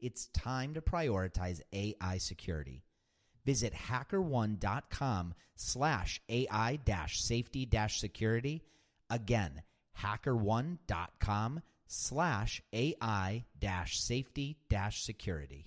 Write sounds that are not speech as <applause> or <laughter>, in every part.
it's time to prioritize AI security. Visit hackerone.com slash AI dash safety dash security. Again, hackerone.com slash AI dash safety dash security.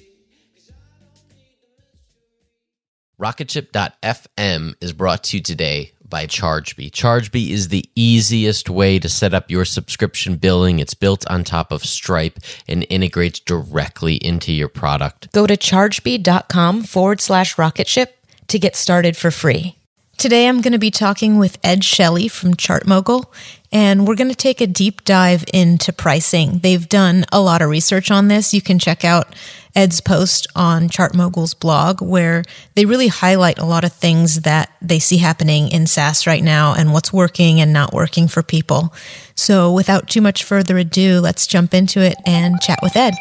Rocketship.fm is brought to you today by Chargebee. Chargebee is the easiest way to set up your subscription billing. It's built on top of Stripe and integrates directly into your product. Go to chargebee.com forward slash rocketship to get started for free. Today I'm going to be talking with Ed Shelley from ChartMogul, and we're going to take a deep dive into pricing. They've done a lot of research on this. You can check out Ed's post on ChartMogul's blog, where they really highlight a lot of things that they see happening in SaaS right now and what's working and not working for people. So, without too much further ado, let's jump into it and chat with Ed.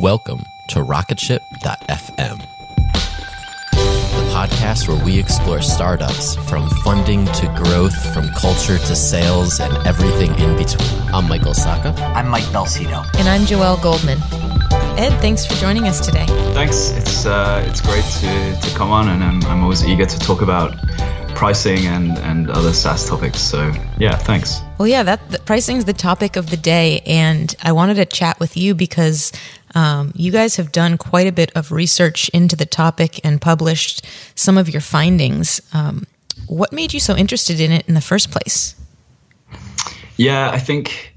Welcome to Rocketship.fm podcast where we explore startups from funding to growth, from culture to sales, and everything in between. I'm Michael Sacca. I'm Mike Belsito. And I'm Joelle Goldman. Ed, thanks for joining us today. Thanks. It's uh, it's great to, to come on, and I'm, I'm always eager to talk about pricing and, and other SaaS topics. So yeah, thanks. Well, yeah, that pricing is the topic of the day, and I wanted to chat with you because um, you guys have done quite a bit of research into the topic and published some of your findings. Um, what made you so interested in it in the first place? Yeah, I think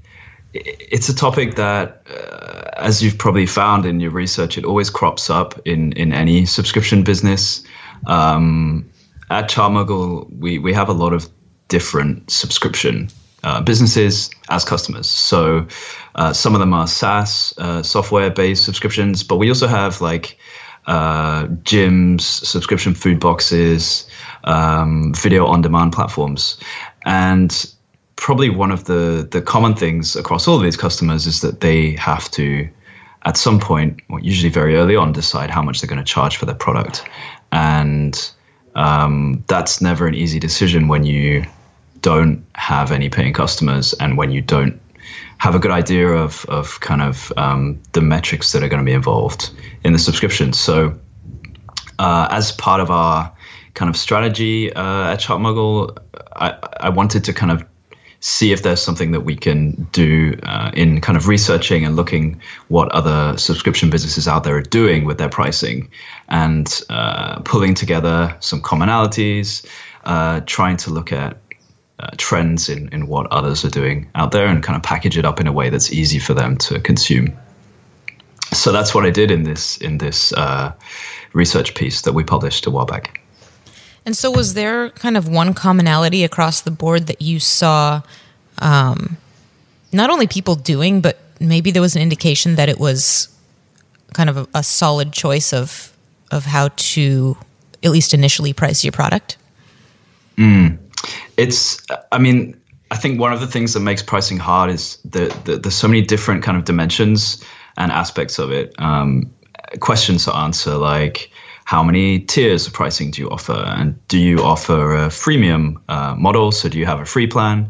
it's a topic that, uh, as you've probably found in your research, it always crops up in in any subscription business. Um, at ChartMogul, we, we have a lot of different subscription uh, businesses as customers. So uh, some of them are SaaS, uh, software based subscriptions, but we also have like uh, gyms, subscription food boxes, um, video on demand platforms. And probably one of the the common things across all of these customers is that they have to at some point, or usually very early on, decide how much they're going to charge for their product, and um, that's never an easy decision when you don't have any paying customers and when you don't have a good idea of of kind of um, the metrics that are going to be involved in the subscription. So, uh, as part of our kind of strategy uh, at ChartMogul, I, I wanted to kind of see if there's something that we can do uh, in kind of researching and looking what other subscription businesses out there are doing with their pricing and uh, pulling together some commonalities, uh, trying to look at uh, trends in, in what others are doing out there and kind of package it up in a way that's easy for them to consume. So that's what I did in this in this uh, research piece that we published a while back. And so, was there kind of one commonality across the board that you saw, um, not only people doing, but maybe there was an indication that it was kind of a, a solid choice of of how to at least initially price your product? Mm. It's, I mean, I think one of the things that makes pricing hard is that the, there's so many different kind of dimensions and aspects of it. Um, questions to answer like how many tiers of pricing do you offer? And do you offer a freemium uh, model? So do you have a free plan?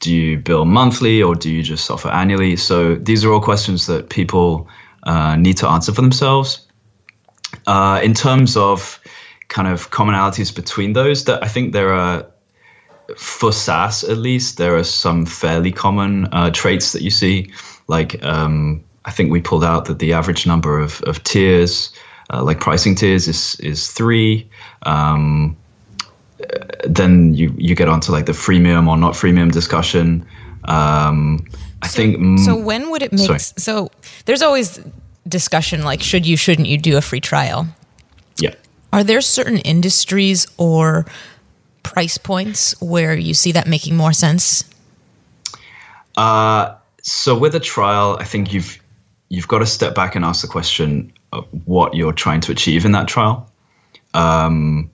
Do you bill monthly or do you just offer annually? So these are all questions that people uh, need to answer for themselves. Uh, in terms of kind of commonalities between those, that I think there are for SaaS at least, there are some fairly common uh, traits that you see. Like um, I think we pulled out that the average number of, of tiers uh, like pricing tiers is is three. Um, then you you get onto like the freemium or not freemium discussion. Um, I so, think. So when would it make? Sorry. So there's always discussion like should you shouldn't you do a free trial? Yeah. Are there certain industries or price points where you see that making more sense? Uh, so with a trial, I think you've you've got to step back and ask the question: what you're trying to achieve in that trial. Um,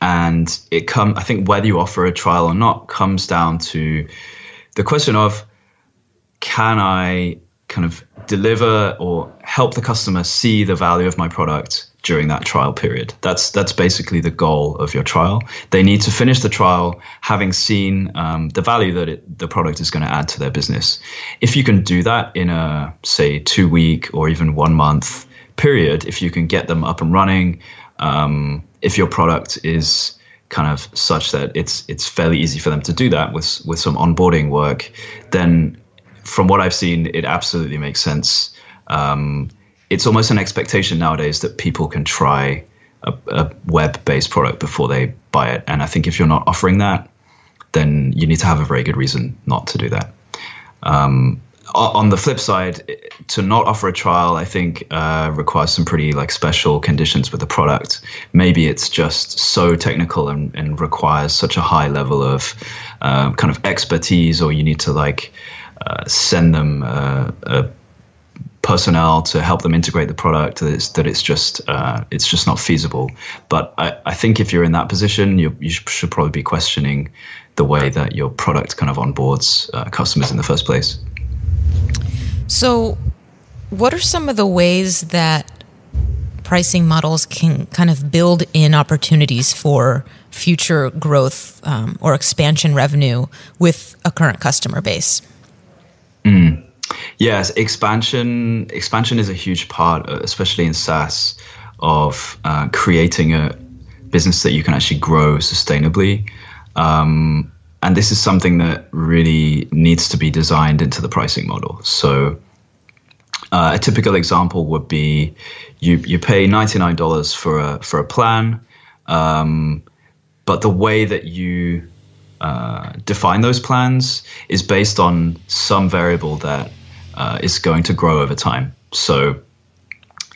and it come I think whether you offer a trial or not comes down to the question of can I kind of deliver or help the customer see the value of my product during that trial period. That's that's basically the goal of your trial. They need to finish the trial having seen um, the value that it, the product is going to add to their business. If you can do that in a say two week or even one month period, if you can get them up and running, um, if your product is kind of such that it's it's fairly easy for them to do that with with some onboarding work, then from what I've seen, it absolutely makes sense. Um, it's almost an expectation nowadays that people can try a, a web-based product before they buy it, and I think if you're not offering that, then you need to have a very good reason not to do that. Um, on the flip side, to not offer a trial, I think uh, requires some pretty like special conditions with the product. Maybe it's just so technical and, and requires such a high level of uh, kind of expertise, or you need to like uh, send them uh, personnel to help them integrate the product. That it's, that it's just uh, it's just not feasible. But I, I think if you're in that position, you you should probably be questioning the way that your product kind of onboards uh, customers in the first place. So, what are some of the ways that pricing models can kind of build in opportunities for future growth um, or expansion revenue with a current customer base? Mm. Yes, expansion expansion is a huge part, uh, especially in SaaS, of uh, creating a business that you can actually grow sustainably. Um, and this is something that really needs to be designed into the pricing model. So uh, a typical example would be you you pay ninety nine dollars for a for a plan, um, but the way that you uh, define those plans is based on some variable that uh, is going to grow over time. So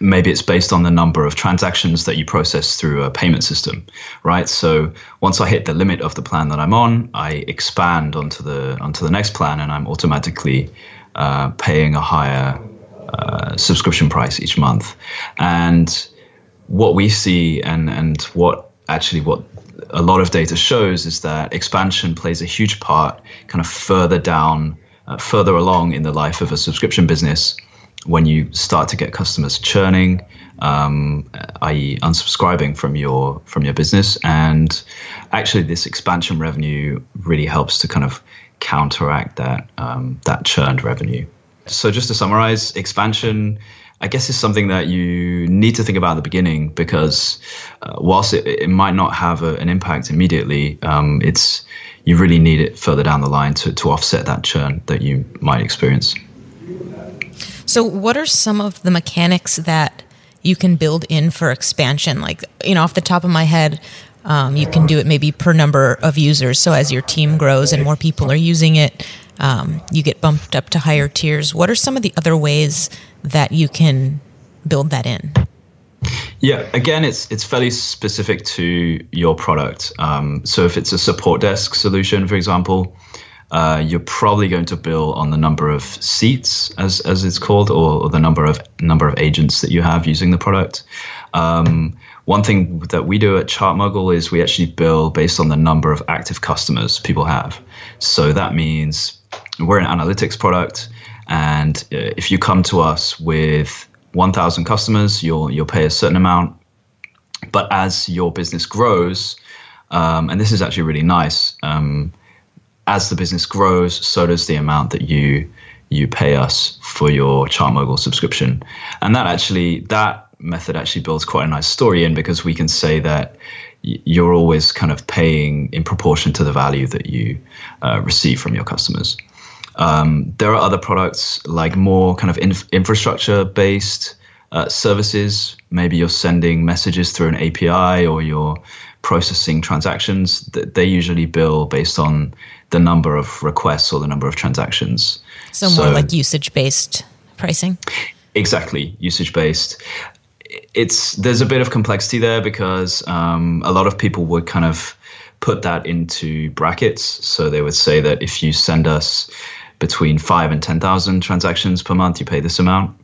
maybe it's based on the number of transactions that you process through a payment system, right? So once I hit the limit of the plan that I'm on, I expand onto the onto the next plan, and I'm automatically uh, paying a higher uh, subscription price each month. And what we see, and and what actually what a lot of data shows is that expansion plays a huge part kind of further down, uh, further along in the life of a subscription business when you start to get customers churning, um, i.e., unsubscribing from your from your business, and actually this expansion revenue really helps to kind of counteract that um, that churned revenue. So just to summarize, expansion I guess is something that you need to think about at the beginning because uh, whilst it, it, might not have a, an impact immediately, um, it's you really need it further down the line to, to offset that churn that you might experience. So, what are some of the mechanics that you can build in for expansion? Like, you know, off the top of my head, um, you can do it maybe per number of users. So, as your team grows and more people are using it, um, you get bumped up to higher tiers. What are some of the other ways that you can build that in? Yeah, again, it's it's fairly specific to your product. Um, so if it's a support desk solution, for example, uh, you're probably going to bill on the number of seats, as as it's called, or, or the number of number of agents that you have using the product. Um, one thing that we do at ChartMogul is we actually bill based on the number of active customers people have. So that means we're an analytics product, and uh, if you come to us with 1,000 customers, you'll you'll pay a certain amount. But as your business grows, um, and this is actually really nice. Um, as the business grows, so does the amount that you you pay us for your ChartMogul subscription, and that actually that method actually builds quite a nice story in because we can say that you're always kind of paying in proportion to the value that you uh, receive from your customers. Um, there are other products like more kind of inf- infrastructure based uh, services. Maybe you're sending messages through an API or you're processing transactions. That they usually bill based on the number of requests or the number of transactions. So, so more like usage based pricing? Exactly, usage based it's there's a bit of complexity there because um, a lot of people would kind of put that into brackets. So they would say that if you send us between five and ten thousand transactions per month, you pay this amount.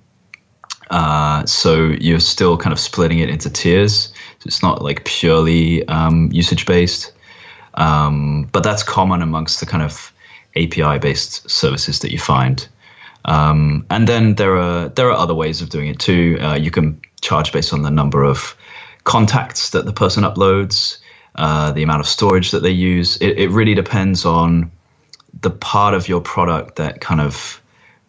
Uh, so you're still kind of splitting it into tiers. So it's not like purely um, usage based, um, but that's common amongst the kind of API based services that you find. Um, and then there are there are other ways of doing it too. Uh, you can charge based on the number of contacts that the person uploads, uh, the amount of storage that they use. It, it really depends on the part of your product that kind of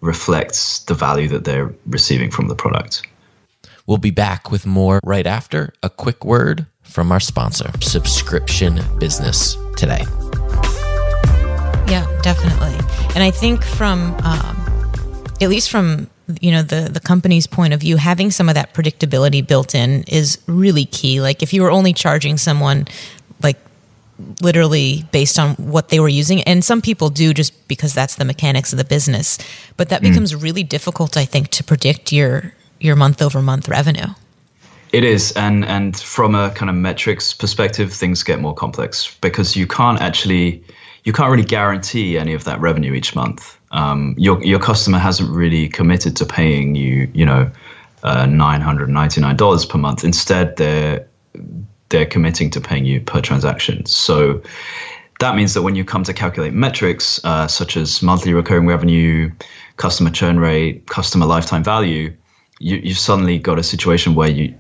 reflects the value that they're receiving from the product. We'll be back with more right after a quick word from our sponsor, Subscription Business Today. Yeah, definitely. And I think from, um, at least from you know the the company's point of view having some of that predictability built in is really key like if you were only charging someone like literally based on what they were using and some people do just because that's the mechanics of the business but that mm. becomes really difficult i think to predict your your month over month revenue it is and and from a kind of metrics perspective things get more complex because you can't actually you can't really guarantee any of that revenue each month um, your your customer hasn't really committed to paying you, you know, uh, nine hundred ninety nine dollars per month. Instead, they're they're committing to paying you per transaction. So that means that when you come to calculate metrics uh, such as monthly recurring revenue, customer churn rate, customer lifetime value, you, you've suddenly got a situation where you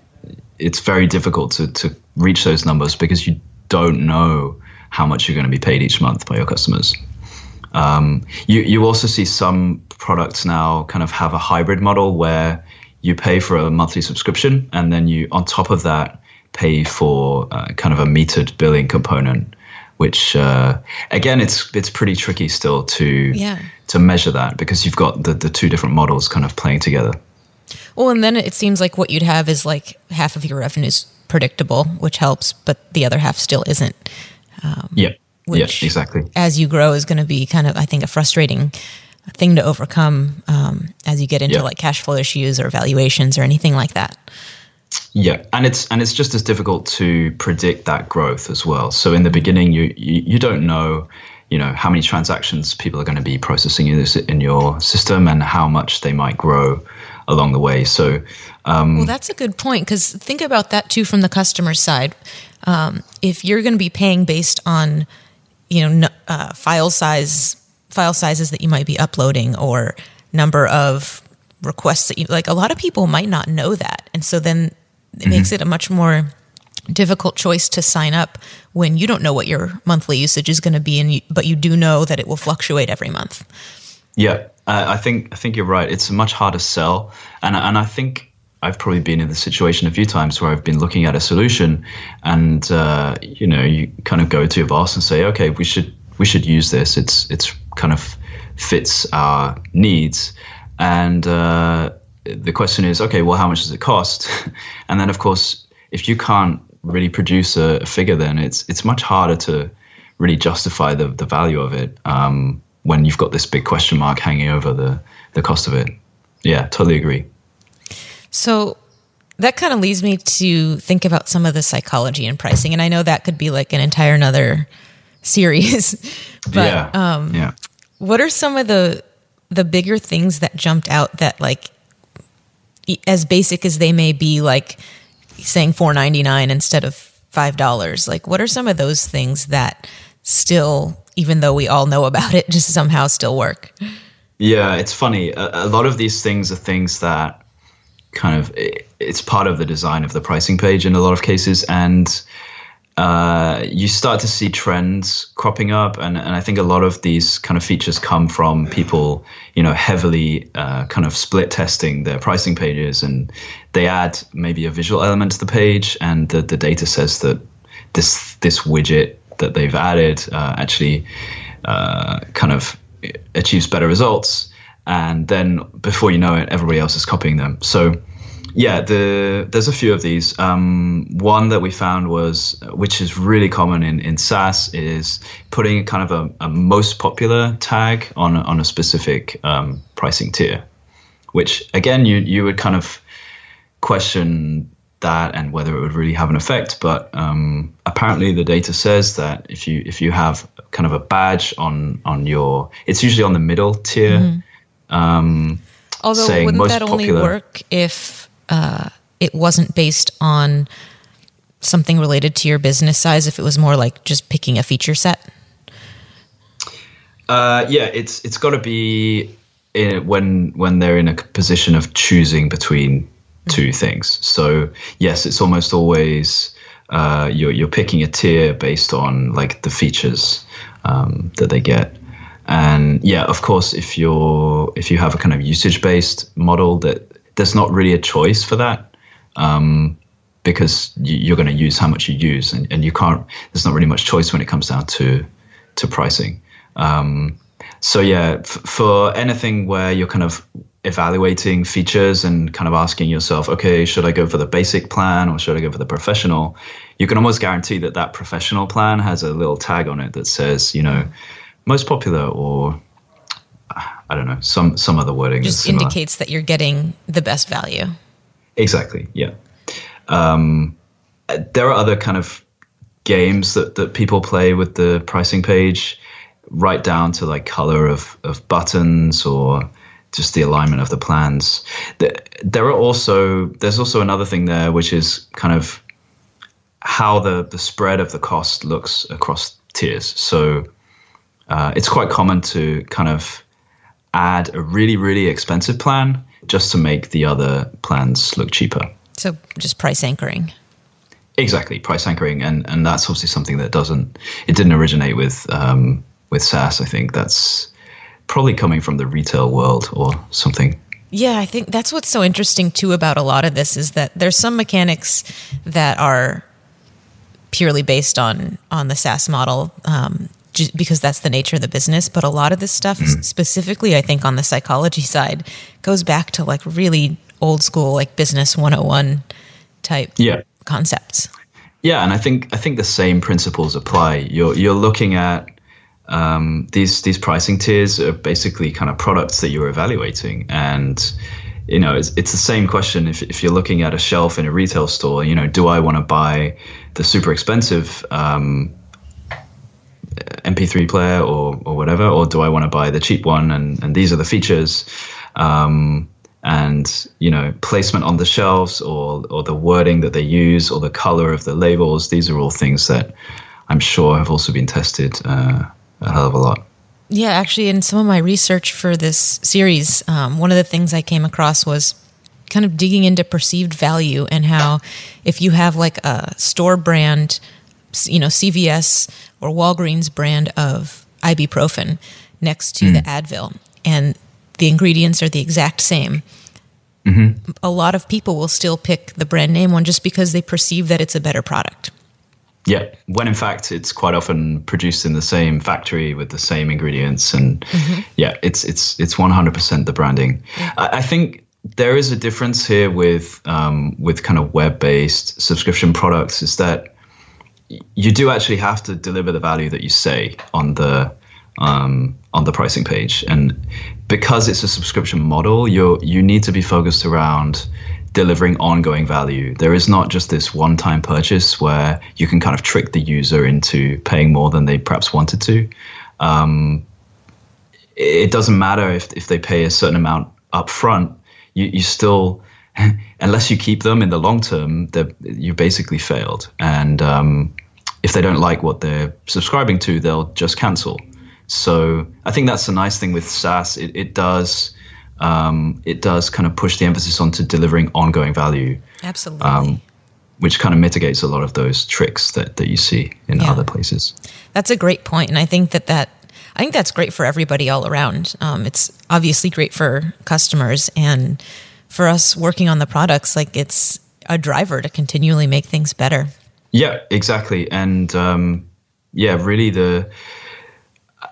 it's very difficult to, to reach those numbers because you don't know how much you're going to be paid each month by your customers. Um, you you also see some products now kind of have a hybrid model where you pay for a monthly subscription and then you on top of that pay for uh, kind of a metered billing component which uh, again it's it's pretty tricky still to yeah. to measure that because you've got the, the two different models kind of playing together well and then it seems like what you'd have is like half of your revenues predictable which helps but the other half still isn't um, yeah which yeah, exactly as you grow is going to be kind of I think a frustrating thing to overcome um, as you get into yeah. like cash flow issues or valuations or anything like that. Yeah, and it's and it's just as difficult to predict that growth as well. So in the beginning, you you, you don't know, you know, how many transactions people are going to be processing in this in your system and how much they might grow. Along the way. So, um, well, that's a good point because think about that too from the customer side. Um, if you're going to be paying based on, you know, uh, file size, file sizes that you might be uploading, or number of requests that you like, a lot of people might not know that, and so then it mm-hmm. makes it a much more difficult choice to sign up when you don't know what your monthly usage is going to be, and you, but you do know that it will fluctuate every month. Yeah, uh, I think I think you're right. It's a much harder sell, and and I think I've probably been in the situation a few times where I've been looking at a solution, and uh, you know, you kind of go to your boss and say, okay, we should we should use this. It's it's kind of fits our needs, and uh, the question is, okay, well, how much does it cost? <laughs> and then, of course, if you can't really produce a, a, figure, then it's it's much harder to really justify the the value of it um, when you've got this big question mark hanging over the the cost of it. Yeah, totally agree. So that kind of leads me to think about some of the psychology and pricing, and I know that could be like an entire another <laughs> series. <laughs> but yeah, um, yeah. what are some of the the bigger things that jumped out that like as basic as they may be, like saying four ninety nine instead of five dollars. Like, what are some of those things that still, even though we all know about it, <laughs> just somehow still work? Yeah, it's funny. A, a lot of these things are things that kind of it's part of the design of the pricing page in a lot of cases, and uh, you start to see trends cropping up, and, and I think a lot of these kind of features come from people, you know, heavily uh, kind of split testing their pricing pages, and they add maybe a visual element to the page, and the, the data says that this this widget that they've added uh, actually uh, kind of achieves better results, and then before you know it, everybody else is copying them. So yeah, the there's a few of these. Um, one that we found was, which is really common in, in SaaS, is putting kind of a, a most popular tag on on a specific um, pricing tier, which again you you would kind of question that and whether it would really have an effect. But um, apparently, the data says that if you if you have kind of a badge on on your, it's usually on the middle tier. Mm-hmm. Um, Although wouldn't that only popular, work if uh, it wasn't based on something related to your business size if it was more like just picking a feature set uh, yeah it's it's got to be in, when when they're in a position of choosing between two things so yes it's almost always uh, you're you're picking a tier based on like the features um, that they get and yeah of course if you're if you have a kind of usage based model that there's not really a choice for that um, because you, are going to use how much you use, and, and you can't. There's not really much choice when it comes down to to pricing. Um, so yeah, f- for anything where you're kind of evaluating features and kind of asking yourself, okay, should I go for the basic plan or should I go for the professional? You can almost guarantee that that professional plan has a little tag on it that says, you know, most popular or I don't know some some other wording just indicates that you're getting the best value. Exactly. Yeah. Um, there are other kind of games that that people play with the pricing page, right down to like color of of buttons or just the alignment of the plans. There are also there's also another thing there which is kind of how the the spread of the cost looks across tiers. So uh, it's quite common to kind of add a really, really expensive plan just to make the other plans look cheaper. So just price anchoring. Exactly, price anchoring, and and that's obviously something that doesn't it didn't originate with um, with SaaS. I think that's probably coming from the retail world or something. Yeah, I think that's what's so interesting too about a lot of this is that there's some mechanics that are purely based on on the SaaS model. Um, because that's the nature of the business. But a lot of this stuff, mm-hmm. specifically, I think on the psychology side, goes back to like really old school, like business 101 type yeah. concepts. Yeah, and I think I think the same principles apply. You're you're looking at um, these these pricing tiers are basically kind of products that you're evaluating, and you know it's, it's the same question if, if you're looking at a shelf in a retail store. You know, do I want to buy the super expensive um, MP3 player or, or whatever, or do I want to buy the cheap one and, and these are the features? Um, and you know placement on the shelves or or the wording that they use or the color of the labels these are all things that i'm sure have also been tested uh, a hell of a lot yeah actually in some of my research for this series um, one of the things i came across was kind of digging into perceived value and how if you have like a store brand you know cvs or walgreens brand of ibuprofen next to mm. the advil and the ingredients are the exact same. Mm-hmm. A lot of people will still pick the brand name one just because they perceive that it's a better product. Yeah, when in fact it's quite often produced in the same factory with the same ingredients, and mm-hmm. yeah, it's it's it's one hundred percent the branding. Yeah. I, I, think there is a difference here with um, with kind of web based subscription products. Is that you do actually have to deliver the value that you say on the um, on the pricing page. And because it's a subscription model, you you need to be focused around delivering ongoing value. There is not just this one-time purchase where you can kind of trick the user into paying more than they perhaps wanted to. Um, it doesn't matter if if they pay a certain amount up front. You you still <laughs> unless you keep them in the long term, you basically failed. And um, if they don't like what they're subscribing to, they'll just cancel. So I think that's the nice thing with SaaS. It, it does um, it does kind of push the emphasis onto delivering ongoing value. Absolutely. Um, which kind of mitigates a lot of those tricks that, that you see in yeah. other places. That's a great point, and I think that that I think that's great for everybody all around. Um, it's obviously great for customers and for us working on the products. Like it's a driver to continually make things better. Yeah, exactly, and um, yeah, really the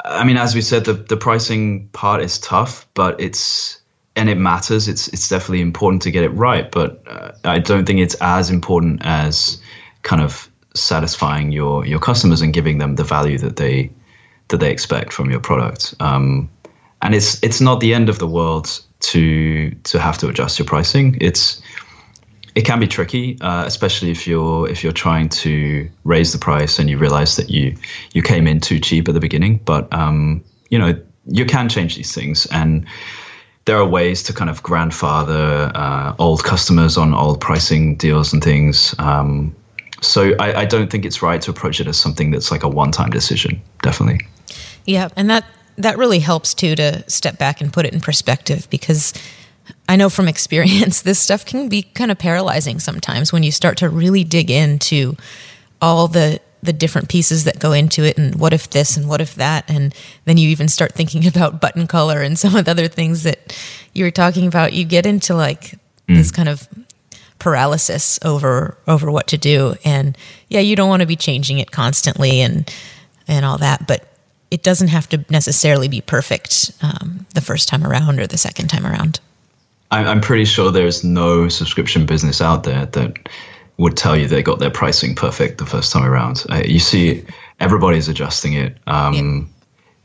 I mean, as we said, the, the pricing part is tough, but it's and it matters. It's it's definitely important to get it right, but uh, I don't think it's as important as kind of satisfying your your customers and giving them the value that they that they expect from your product. Um, and it's it's not the end of the world to to have to adjust your pricing. It's it can be tricky, uh, especially if you're if you're trying to raise the price and you realize that you you came in too cheap at the beginning. But um, you know you can change these things, and there are ways to kind of grandfather uh, old customers on old pricing deals and things. Um, so I, I don't think it's right to approach it as something that's like a one-time decision. Definitely. Yeah, and that that really helps too to step back and put it in perspective because I know from <laughs> experience, this stuff can be kind of paralyzing sometimes when you start to really dig into all the the different pieces that go into it and what if this and what if that. And then you even start thinking <laughs> about button color and some of the other things that you were talking about. You get into like mm. this kind of paralysis over over what to do. And yeah you don't want to be changing it constantly and and all that but it doesn't have to necessarily be perfect um, the first time around or the second time around I'm pretty sure there's no subscription business out there that would tell you they got their pricing perfect the first time around. Uh, you see, everybody's adjusting it. Um, yeah.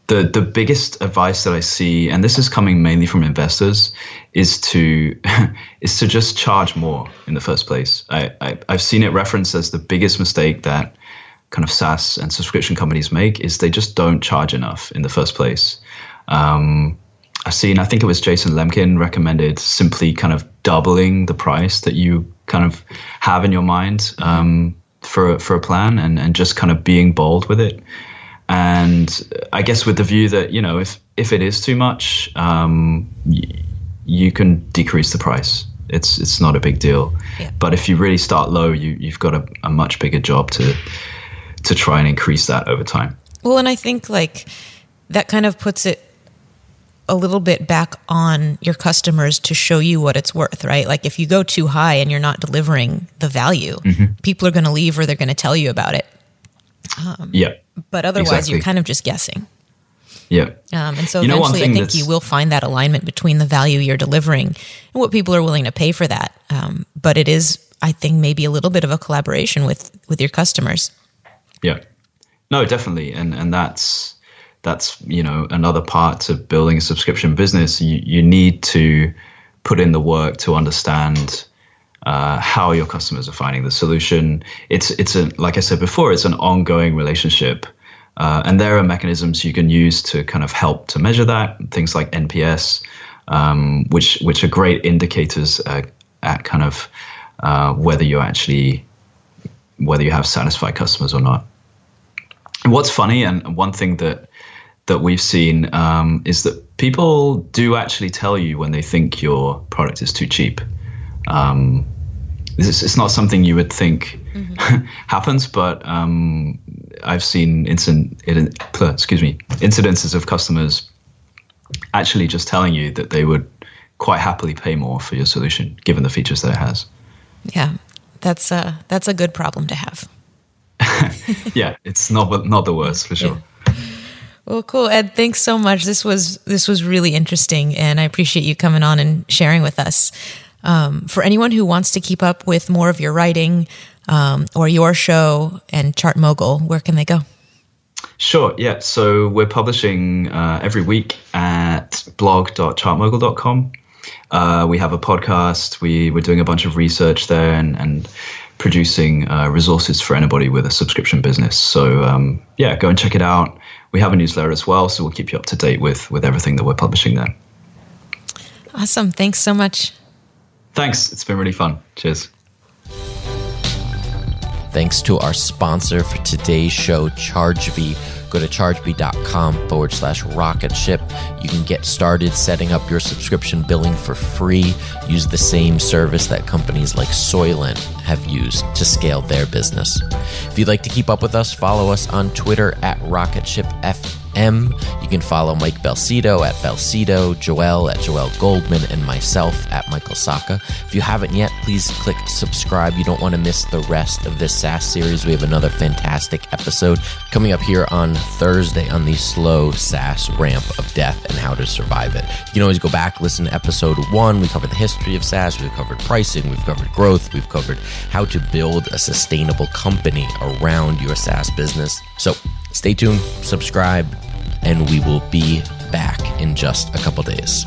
The the biggest advice that I see, and this is coming mainly from investors, is to <laughs> is to just charge more in the first place. I, I I've seen it referenced as the biggest mistake that kind of SaaS and subscription companies make is they just don't charge enough in the first place. Um, I've seen, I think it was Jason Lemkin recommended simply kind of doubling the price that you kind of have in your mind um, for for a plan, and and just kind of being bold with it. And I guess with the view that you know if if it is too much, um, y- you can decrease the price. It's it's not a big deal. Yeah. But if you really start low, you you've got a, a much bigger job to to try and increase that over time. Well, and I think like that kind of puts it a little bit back on your customers to show you what it's worth, right? Like if you go too high and you're not delivering the value, mm-hmm. people are going to leave or they're going to tell you about it. Um, yeah. But otherwise, exactly. you're kind of just guessing. Yeah. Um, and so you eventually, I think you will find that alignment between the value you're delivering and what people are willing to pay for that. Um, but it is, I think, maybe a little bit of a collaboration with with your customers. Yeah. No, definitely, and and that's that's you know another part of building a subscription business. You you need to put in the work to understand uh, how your customers are finding the solution. It's it's a like I said before, it's an ongoing relationship, uh, and there are mechanisms you can use to kind of help to measure that. Things like NPS. um, which which are great indicators uh, at kind of uh, whether you're actually whether you have satisfied customers or not. What's funny, and one thing that that we've seen um, is that people do actually tell you when they think your product is too cheap. Um, it's, it's, not something you would think mm-hmm. <laughs> happens, but um, I've seen incident, excuse me, incidences of customers actually just telling you that they would quite happily pay more for your solution given the features that it has. Yeah, that's a that's a good problem to have. <laughs> yeah, it's not not the worst for sure. Yeah. Well, cool, Ed. Thanks so much. This was this was really interesting, and I appreciate you coming on and sharing with us. Um, for anyone who wants to keep up with more of your writing um, or your show and ChartMogul, where can they go? Sure. Yeah. So we're publishing uh, every week at blog.chartmogul.com. Uh, we have a podcast. We we're doing a bunch of research there and and producing uh, resources for anybody with a subscription business. So um, yeah, go and check it out. We have a newsletter as well, so we'll keep you up to date with with everything that we're publishing there. Awesome. Thanks so much. Thanks. It's been really fun. Cheers. Thanks to our sponsor for today's show, ChargeBee. Go to chargebee.com forward slash rocket ship. You can get started setting up your subscription billing for free. Use the same service that companies like Soylent have used to scale their business. If you'd like to keep up with us, follow us on Twitter at RocketShipFM. You can follow Mike Belsito at Belsito, Joel at Joel Goldman, and myself at Michael Sacca. If you haven't yet, please click subscribe. You don't want to miss the rest of this SaaS series. We have another fantastic episode coming up here on Thursday on the slow SaaS ramp of death and how to survive it. You can always go back, listen to episode one. We covered the history of SaaS, we've covered pricing, we've covered growth, we've covered how to build a sustainable company around your SaaS business. So stay tuned, subscribe, and we will be back in just a couple days.